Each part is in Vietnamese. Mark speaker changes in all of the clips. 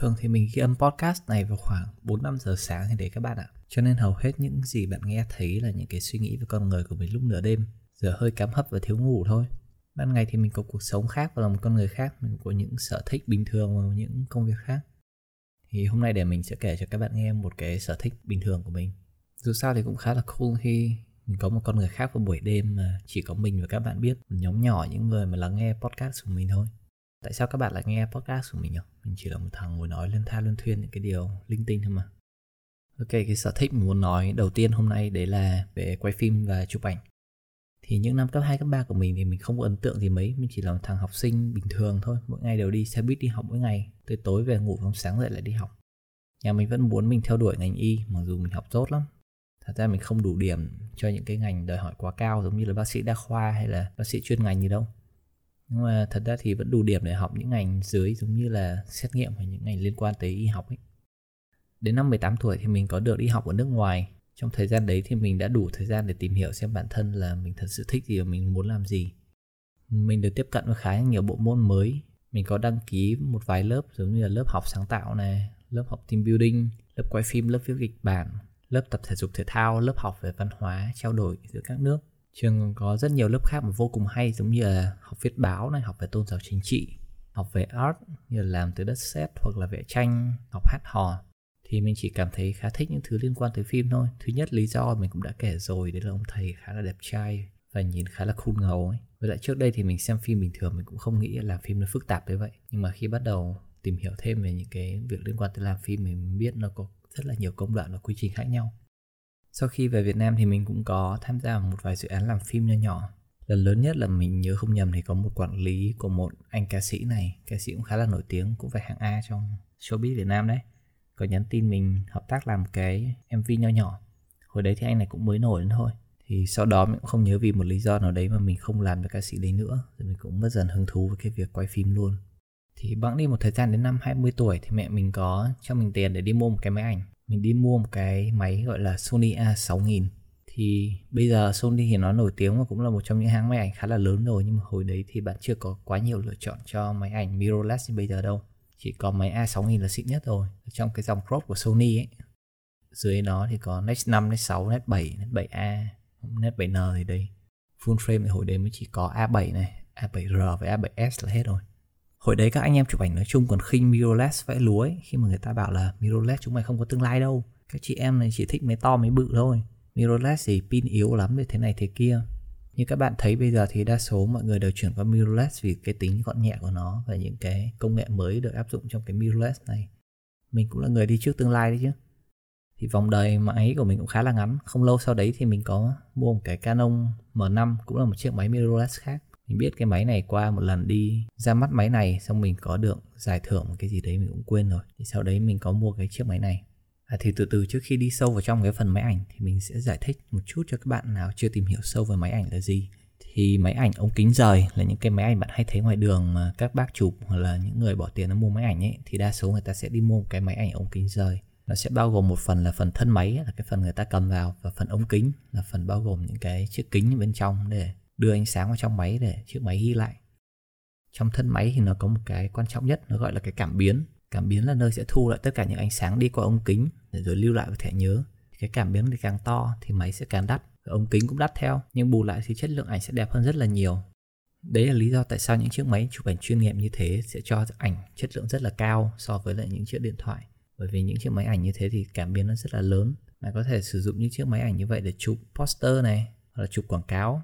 Speaker 1: Thường thì mình ghi âm podcast này vào khoảng 4-5 giờ sáng thì để các bạn ạ. Cho nên hầu hết những gì bạn nghe thấy là những cái suy nghĩ về con người của mình lúc nửa đêm. Giờ hơi cám hấp và thiếu ngủ thôi. Ban ngày thì mình có cuộc sống khác và là một con người khác. Mình có những sở thích bình thường và những công việc khác. Thì hôm nay để mình sẽ kể cho các bạn nghe một cái sở thích bình thường của mình. Dù sao thì cũng khá là cool khi mình có một con người khác vào buổi đêm mà chỉ có mình và các bạn biết. Một nhóm nhỏ những người mà lắng nghe podcast của mình thôi. Tại sao các bạn lại nghe podcast của mình nhỉ? Mình chỉ là một thằng ngồi nói lên tha lên thuyên những cái điều linh tinh thôi mà. Ok, cái sở thích mình muốn nói đầu tiên hôm nay đấy là về quay phim và chụp ảnh. Thì những năm cấp 2, cấp 3 của mình thì mình không có ấn tượng gì mấy, mình chỉ là một thằng học sinh bình thường thôi, mỗi ngày đều đi xe buýt đi học mỗi ngày, tới tối về ngủ xong sáng dậy lại đi học. Nhà mình vẫn muốn mình theo đuổi ngành y, mặc dù mình học tốt lắm. Thật ra mình không đủ điểm cho những cái ngành đòi hỏi quá cao giống như là bác sĩ đa khoa hay là bác sĩ chuyên ngành gì đâu nhưng mà thật ra thì vẫn đủ điểm để học những ngành dưới giống như là xét nghiệm hay những ngành liên quan tới y học ấy. Đến năm 18 tuổi thì mình có được đi học ở nước ngoài. Trong thời gian đấy thì mình đã đủ thời gian để tìm hiểu xem bản thân là mình thật sự thích gì và mình muốn làm gì. Mình được tiếp cận với khá nhiều bộ môn mới. Mình có đăng ký một vài lớp giống như là lớp học sáng tạo này, lớp học team building, lớp quay phim, lớp viết kịch bản, lớp tập thể dục thể thao, lớp học về văn hóa, trao đổi giữa các nước trường có rất nhiều lớp khác mà vô cùng hay, giống như là học viết báo này, học về tôn giáo chính trị, học về art, như là làm từ đất sét hoặc là vẽ tranh, học hát hò. Thì mình chỉ cảm thấy khá thích những thứ liên quan tới phim thôi. Thứ nhất, lý do mình cũng đã kể rồi, đấy là ông thầy khá là đẹp trai và nhìn khá là khôn ngầu ấy. Với lại trước đây thì mình xem phim bình thường, mình cũng không nghĩ là phim nó phức tạp như vậy. Nhưng mà khi bắt đầu tìm hiểu thêm về những cái việc liên quan tới làm phim, mình biết nó có rất là nhiều công đoạn và quy trình khác nhau sau khi về Việt Nam thì mình cũng có tham gia một vài dự án làm phim nho nhỏ. Lần lớn nhất là mình nhớ không nhầm thì có một quản lý của một anh ca sĩ này, ca sĩ cũng khá là nổi tiếng, cũng phải hạng A trong showbiz Việt Nam đấy. Có nhắn tin mình hợp tác làm cái MV nho nhỏ. Hồi đấy thì anh này cũng mới nổi lên thôi. Thì sau đó mình cũng không nhớ vì một lý do nào đấy mà mình không làm với ca sĩ đấy nữa. Rồi mình cũng mất dần hứng thú với cái việc quay phim luôn. Thì bẵng đi một thời gian đến năm 20 tuổi thì mẹ mình có cho mình tiền để đi mua một cái máy ảnh mình đi mua một cái máy gọi là Sony A6000 thì bây giờ Sony thì nó nổi tiếng và cũng là một trong những hãng máy ảnh khá là lớn rồi nhưng mà hồi đấy thì bạn chưa có quá nhiều lựa chọn cho máy ảnh mirrorless như bây giờ đâu. Chỉ có máy A6000 là xịn nhất rồi trong cái dòng crop của Sony ấy. Dưới nó thì có Nex 5, Nex 6, Nex 7, Nex 7A, Nex 7N thì đây full frame thì hồi đấy mới chỉ có A7 này, A7R với A7S là hết rồi. Hồi đấy các anh em chụp ảnh nói chung còn khinh mirrorless vẽ lúa ấy, khi mà người ta bảo là mirrorless chúng mày không có tương lai đâu. Các chị em này chỉ thích máy to máy bự thôi. Mirrorless thì pin yếu lắm để thế này thế kia. Như các bạn thấy bây giờ thì đa số mọi người đều chuyển qua mirrorless vì cái tính gọn nhẹ của nó và những cái công nghệ mới được áp dụng trong cái mirrorless này. Mình cũng là người đi trước tương lai đấy chứ. Thì vòng đời máy của mình cũng khá là ngắn. Không lâu sau đấy thì mình có mua một cái Canon M5 cũng là một chiếc máy mirrorless khác mình biết cái máy này qua một lần đi ra mắt máy này xong mình có được giải thưởng một cái gì đấy mình cũng quên rồi. Thì sau đấy mình có mua cái chiếc máy này. À, thì từ từ trước khi đi sâu vào trong cái phần máy ảnh thì mình sẽ giải thích một chút cho các bạn nào chưa tìm hiểu sâu về máy ảnh là gì. Thì máy ảnh ống kính rời là những cái máy ảnh bạn hay thấy ngoài đường mà các bác chụp hoặc là những người bỏ tiền nó mua máy ảnh ấy thì đa số người ta sẽ đi mua một cái máy ảnh ống kính rời. Nó sẽ bao gồm một phần là phần thân máy là cái phần người ta cầm vào và phần ống kính là phần bao gồm những cái chiếc kính bên trong để đưa ánh sáng vào trong máy để chiếc máy ghi lại. Trong thân máy thì nó có một cái quan trọng nhất, nó gọi là cái cảm biến. Cảm biến là nơi sẽ thu lại tất cả những ánh sáng đi qua ống kính để rồi lưu lại vào thẻ nhớ. Cái cảm biến thì càng to thì máy sẽ càng đắt ống kính cũng đắt theo, nhưng bù lại thì chất lượng ảnh sẽ đẹp hơn rất là nhiều. Đấy là lý do tại sao những chiếc máy chụp ảnh chuyên nghiệp như thế sẽ cho ảnh chất lượng rất là cao so với lại những chiếc điện thoại. Bởi vì những chiếc máy ảnh như thế thì cảm biến nó rất là lớn. Bạn có thể sử dụng những chiếc máy ảnh như vậy để chụp poster này, hoặc là chụp quảng cáo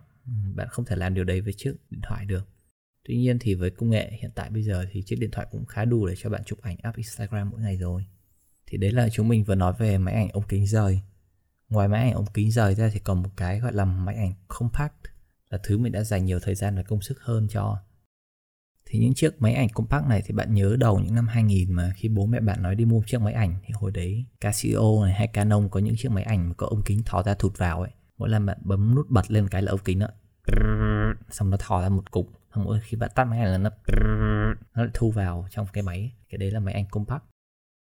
Speaker 1: bạn không thể làm điều đấy với chiếc điện thoại được. Tuy nhiên thì với công nghệ hiện tại bây giờ thì chiếc điện thoại cũng khá đủ để cho bạn chụp ảnh up instagram mỗi ngày rồi. Thì đấy là chúng mình vừa nói về máy ảnh ống kính rời. Ngoài máy ảnh ống kính rời ra thì còn một cái gọi là máy ảnh compact, là thứ mình đã dành nhiều thời gian và công sức hơn cho. Thì những chiếc máy ảnh compact này thì bạn nhớ đầu những năm 2000 mà khi bố mẹ bạn nói đi mua chiếc máy ảnh thì hồi đấy Casio này hay Canon có những chiếc máy ảnh mà có ống kính thò ra thụt vào ấy. Mỗi lần bạn bấm nút bật lên cái là ống kính đó xong nó thò ra một cục. Xong mỗi khi bạn tắt máy ảnh là nó nó lại thu vào trong cái máy. Cái đấy là máy ảnh compact.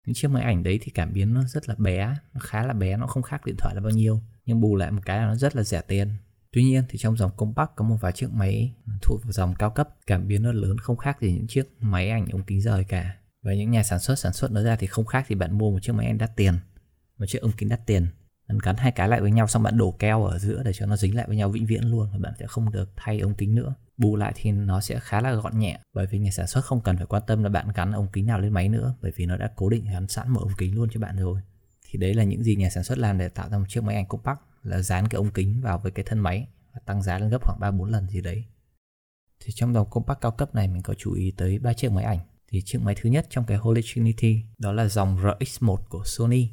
Speaker 1: Những chiếc máy ảnh đấy thì cảm biến nó rất là bé. Nó khá là bé, nó không khác điện thoại là bao nhiêu. Nhưng bù lại một cái là nó rất là rẻ tiền. Tuy nhiên thì trong dòng compact có một vài chiếc máy thuộc vào dòng cao cấp. Cảm biến nó lớn, không khác gì những chiếc máy ảnh ống kính rời cả. Và những nhà sản xuất sản xuất nó ra thì không khác thì bạn mua một chiếc máy ảnh đắt tiền. Một chiếc ống kính đắt tiền bạn gắn hai cái lại với nhau xong bạn đổ keo ở giữa để cho nó dính lại với nhau vĩnh viễn luôn và bạn sẽ không được thay ống kính nữa bù lại thì nó sẽ khá là gọn nhẹ bởi vì nhà sản xuất không cần phải quan tâm là bạn gắn ống kính nào lên máy nữa bởi vì nó đã cố định gắn sẵn một ống kính luôn cho bạn rồi thì đấy là những gì nhà sản xuất làm để tạo ra một chiếc máy ảnh compact là dán cái ống kính vào với cái thân máy và tăng giá lên gấp khoảng 3 4 lần gì đấy. Thì trong dòng compact cao cấp này mình có chú ý tới ba chiếc máy ảnh. Thì chiếc máy thứ nhất trong cái Holy Trinity đó là dòng RX1 của Sony.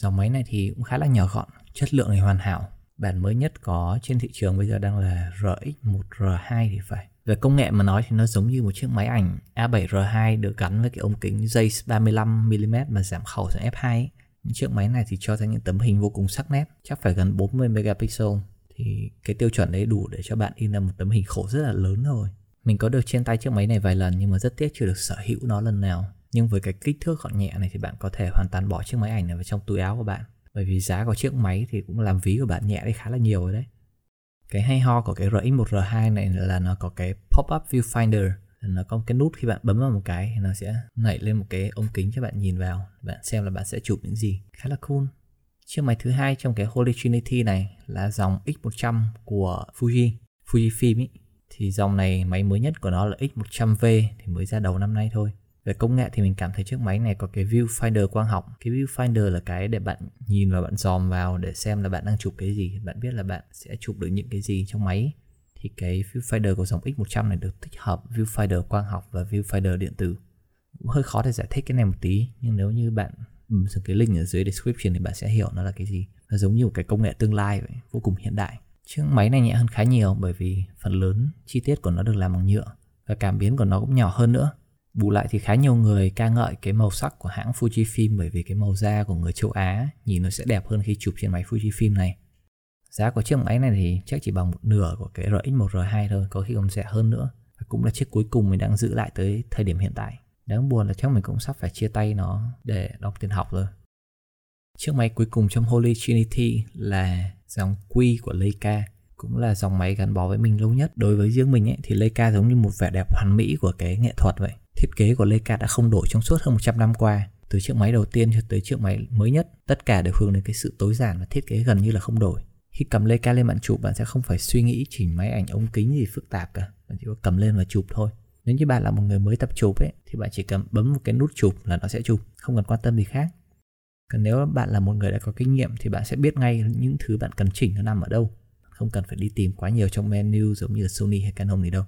Speaker 1: Dòng máy này thì cũng khá là nhỏ gọn, chất lượng thì hoàn hảo. Bản mới nhất có trên thị trường bây giờ đang là RX1 R2 thì phải. Về công nghệ mà nói thì nó giống như một chiếc máy ảnh A7R2 được gắn với cái ống kính Zeiss 35mm mà giảm khẩu sang f2 ấy. Những chiếc máy này thì cho ra những tấm hình vô cùng sắc nét, chắc phải gần 40 megapixel. Thì cái tiêu chuẩn đấy đủ để cho bạn in ra một tấm hình khổ rất là lớn rồi. Mình có được trên tay chiếc máy này vài lần nhưng mà rất tiếc chưa được sở hữu nó lần nào. Nhưng với cái kích thước gọn nhẹ này thì bạn có thể hoàn toàn bỏ chiếc máy ảnh này vào trong túi áo của bạn. Bởi vì giá của chiếc máy thì cũng làm ví của bạn nhẹ đi khá là nhiều rồi đấy. Cái hay ho của cái RX1 R2 này là nó có cái pop-up viewfinder nó có một cái nút khi bạn bấm vào một cái thì nó sẽ nảy lên một cái ống kính cho bạn nhìn vào bạn xem là bạn sẽ chụp những gì khá là cool chiếc máy thứ hai trong cái Holy Trinity này là dòng X100 của Fuji Fujifilm ý. thì dòng này máy mới nhất của nó là X100V thì mới ra đầu năm nay thôi về công nghệ thì mình cảm thấy chiếc máy này có cái viewfinder quang học. Cái viewfinder là cái để bạn nhìn và bạn dòm vào để xem là bạn đang chụp cái gì. Bạn biết là bạn sẽ chụp được những cái gì trong máy. Thì cái viewfinder của dòng X100 này được tích hợp viewfinder quang học và viewfinder điện tử. Hơi khó để giải thích cái này một tí, nhưng nếu như bạn ừ, bấm cái link ở dưới description thì bạn sẽ hiểu nó là cái gì. Nó giống như một cái công nghệ tương lai vậy, vô cùng hiện đại. Chiếc máy này nhẹ hơn khá nhiều bởi vì phần lớn chi tiết của nó được làm bằng nhựa và cảm biến của nó cũng nhỏ hơn nữa bù lại thì khá nhiều người ca ngợi cái màu sắc của hãng Fujifilm bởi vì cái màu da của người châu Á nhìn nó sẽ đẹp hơn khi chụp trên máy Fujifilm này Giá của chiếc máy này thì chắc chỉ bằng một nửa của cái RX1 R2 thôi, có khi còn rẻ hơn nữa. Và cũng là chiếc cuối cùng mình đang giữ lại tới thời điểm hiện tại. Đáng buồn là chắc mình cũng sắp phải chia tay nó để đóng tiền học rồi. Chiếc máy cuối cùng trong Holy Trinity là dòng Q của Leica cũng là dòng máy gắn bó với mình lâu nhất. Đối với riêng mình ấy, thì Leica giống như một vẻ đẹp hoàn mỹ của cái nghệ thuật vậy. Thiết kế của Leica đã không đổi trong suốt hơn 100 năm qua. Từ chiếc máy đầu tiên cho tới chiếc máy mới nhất, tất cả đều hướng đến cái sự tối giản và thiết kế gần như là không đổi. Khi cầm Leica lên bạn chụp bạn sẽ không phải suy nghĩ chỉnh máy ảnh ống kính gì phức tạp cả bạn chỉ có cầm lên và chụp thôi. Nếu như bạn là một người mới tập chụp ấy thì bạn chỉ cần bấm một cái nút chụp là nó sẽ chụp không cần quan tâm gì khác. Còn nếu bạn là một người đã có kinh nghiệm thì bạn sẽ biết ngay những thứ bạn cần chỉnh nó nằm ở đâu. Không cần phải đi tìm quá nhiều trong menu giống như Sony hay Canon gì đâu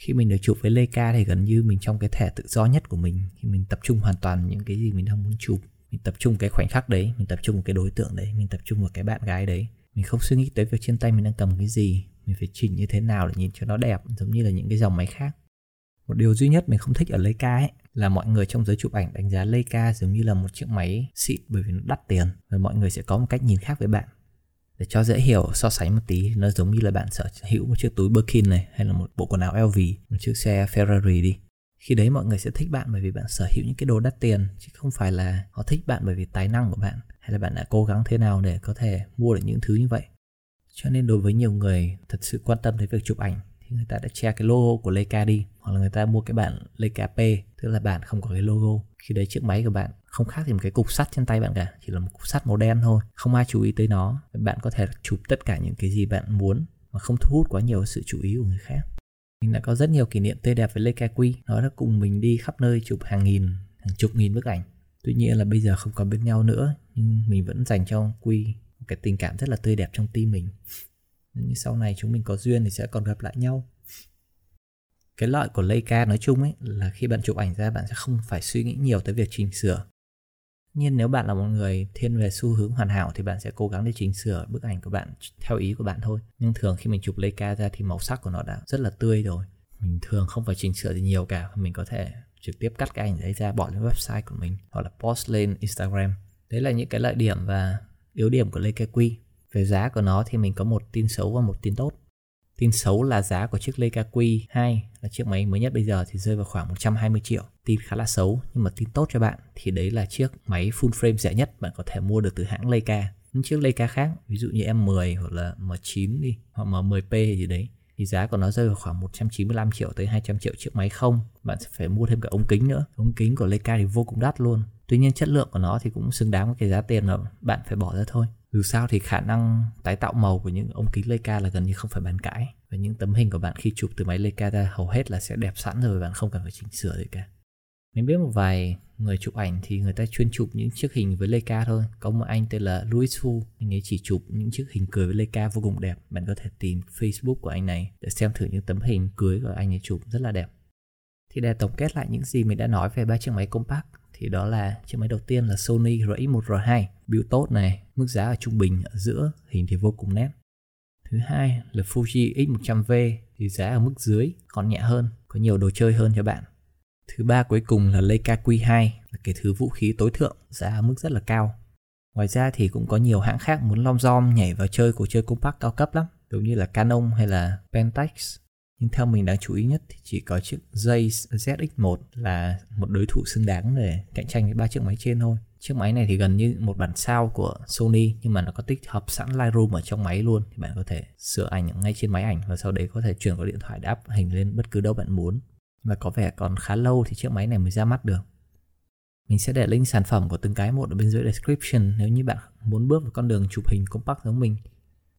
Speaker 1: khi mình được chụp với Leica thì gần như mình trong cái thẻ tự do nhất của mình, khi mình tập trung hoàn toàn những cái gì mình đang muốn chụp, mình tập trung cái khoảnh khắc đấy, mình tập trung vào cái đối tượng đấy, mình tập trung vào cái bạn gái đấy. Mình không suy nghĩ tới việc trên tay mình đang cầm cái gì, mình phải chỉnh như thế nào để nhìn cho nó đẹp, giống như là những cái dòng máy khác. Một điều duy nhất mình không thích ở Leica ấy, là mọi người trong giới chụp ảnh đánh giá Leica giống như là một chiếc máy xịn bởi vì nó đắt tiền và mọi người sẽ có một cách nhìn khác với bạn để cho dễ hiểu, so sánh một tí. Nó giống như là bạn sở hữu một chiếc túi Birkin này, hay là một bộ quần áo LV một chiếc xe Ferrari đi. Khi đấy mọi người sẽ thích bạn bởi vì bạn sở hữu những cái đồ đắt tiền, chứ không phải là họ thích bạn bởi vì tài năng của bạn, hay là bạn đã cố gắng thế nào để có thể mua được những thứ như vậy. Cho nên đối với nhiều người, thật sự quan tâm tới việc chụp ảnh thì người ta đã che cái logo của Leica đi, hoặc là người ta mua cái bản Leica P, tức là bản không có cái logo. Khi đấy chiếc máy của bạn không khác gì một cái cục sắt trên tay bạn cả, chỉ là một cục sắt màu đen thôi, không ai chú ý tới nó. Bạn có thể chụp tất cả những cái gì bạn muốn mà không thu hút quá nhiều sự chú ý của người khác. Mình đã có rất nhiều kỷ niệm tươi đẹp với Leica Q nó đã cùng mình đi khắp nơi chụp hàng nghìn, hàng chục nghìn bức ảnh. Tuy nhiên là bây giờ không còn bên nhau nữa, nhưng mình vẫn dành cho Q một cái tình cảm rất là tươi đẹp trong tim mình như sau này chúng mình có duyên thì sẽ còn gặp lại nhau. Cái lợi của Leica nói chung ấy là khi bạn chụp ảnh ra bạn sẽ không phải suy nghĩ nhiều tới việc chỉnh sửa. Nhưng nếu bạn là một người thiên về xu hướng hoàn hảo thì bạn sẽ cố gắng để chỉnh sửa bức ảnh của bạn theo ý của bạn thôi. Nhưng thường khi mình chụp Leica ra thì màu sắc của nó đã rất là tươi rồi. Mình thường không phải chỉnh sửa gì nhiều cả. Mình có thể trực tiếp cắt cái ảnh đấy ra, bỏ lên website của mình hoặc là post lên Instagram. Đấy là những cái lợi điểm và yếu điểm của Leica Q về giá của nó thì mình có một tin xấu và một tin tốt tin xấu là giá của chiếc Leica Q2 là chiếc máy mới nhất bây giờ thì rơi vào khoảng 120 triệu tin khá là xấu, nhưng mà tin tốt cho bạn thì đấy là chiếc máy full frame rẻ nhất bạn có thể mua được từ hãng Leica những chiếc Leica khác, ví dụ như M10 hoặc là M9 đi, hoặc M10P gì đấy, thì giá của nó rơi vào khoảng 195 triệu tới 200 triệu chiếc máy không. Bạn sẽ phải mua thêm cả ống kính nữa. Ống kính của Leica thì vô cùng đắt luôn. Tuy nhiên chất lượng của nó thì cũng xứng đáng với cái giá tiền mà bạn phải bỏ ra thôi. Dù sao thì khả năng tái tạo màu của những ống kính Leica là gần như không phải bàn cãi. Và những tấm hình của bạn khi chụp từ máy Leica ra hầu hết là sẽ đẹp sẵn rồi bạn không cần phải chỉnh sửa gì cả. Mình biết một vài người chụp ảnh thì người ta chuyên chụp những chiếc hình với Leica thôi. Có một anh tên là Louis Fu, anh ấy chỉ chụp những chiếc hình cưới với Leica vô cùng đẹp. Bạn có thể tìm Facebook của anh này để xem thử những tấm hình cưới của anh ấy chụp rất là đẹp. Thì để tổng kết lại những gì mình đã nói về ba chiếc máy compact thì đó là chiếc máy đầu tiên là Sony RX1R2, build tốt này, mức giá ở trung bình ở giữa, hình thì vô cùng nét. Thứ hai là Fuji X100V thì giá ở mức dưới, còn nhẹ hơn, có nhiều đồ chơi hơn cho bạn. Thứ ba cuối cùng là Leica Q2 là cái thứ vũ khí tối thượng, giá ở mức rất là cao. Ngoài ra thì cũng có nhiều hãng khác muốn lom dom nhảy vào chơi cuộc chơi compact cao cấp lắm, giống như là Canon hay là Pentax. Nhưng theo mình đáng chú ý nhất thì chỉ có chiếc Zeiss ZX1 là một đối thủ xứng đáng để cạnh tranh với ba chiếc máy trên thôi. Chiếc máy này thì gần như một bản sao của Sony, nhưng mà nó có tích hợp sẵn Lightroom ở trong máy luôn thì bạn có thể sửa ảnh ngay trên máy ảnh và sau đấy có thể chuyển qua điện thoại để up hình lên bất cứ đâu bạn muốn và có vẻ còn khá lâu thì chiếc máy này mới ra mắt được. Mình sẽ để link sản phẩm của từng cái một ở bên dưới description nếu như bạn muốn bước vào con đường chụp hình compact giống mình.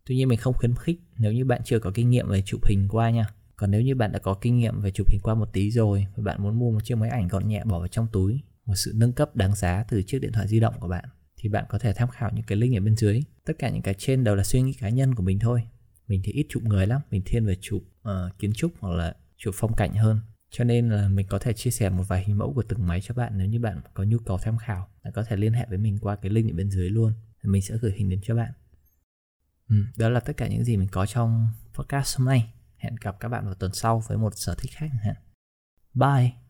Speaker 1: Tuy nhiên mình không khuyến khích nếu như bạn chưa có kinh nghiệm về chụp hình qua nha. Còn nếu như bạn đã có kinh nghiệm về chụp hình qua một tí rồi và bạn muốn mua một chiếc máy ảnh gọn nhẹ bỏ vào trong túi, một sự nâng cấp đáng giá từ chiếc điện thoại di động của bạn thì bạn có thể tham khảo những cái link ở bên dưới. Tất cả những cái trên đều là suy nghĩ cá nhân của mình thôi. Mình thì ít chụp người lắm, mình thiên về chụp uh, kiến trúc hoặc là chụp phong cảnh hơn cho nên là mình có thể chia sẻ một vài hình mẫu của từng máy cho bạn nếu như bạn có nhu cầu tham khảo bạn có thể liên hệ với mình qua cái link ở bên dưới luôn mình sẽ gửi hình đến cho bạn ừ, đó là tất cả những gì mình có trong podcast hôm nay hẹn gặp các bạn vào tuần sau với một sở thích khác hẹn bye!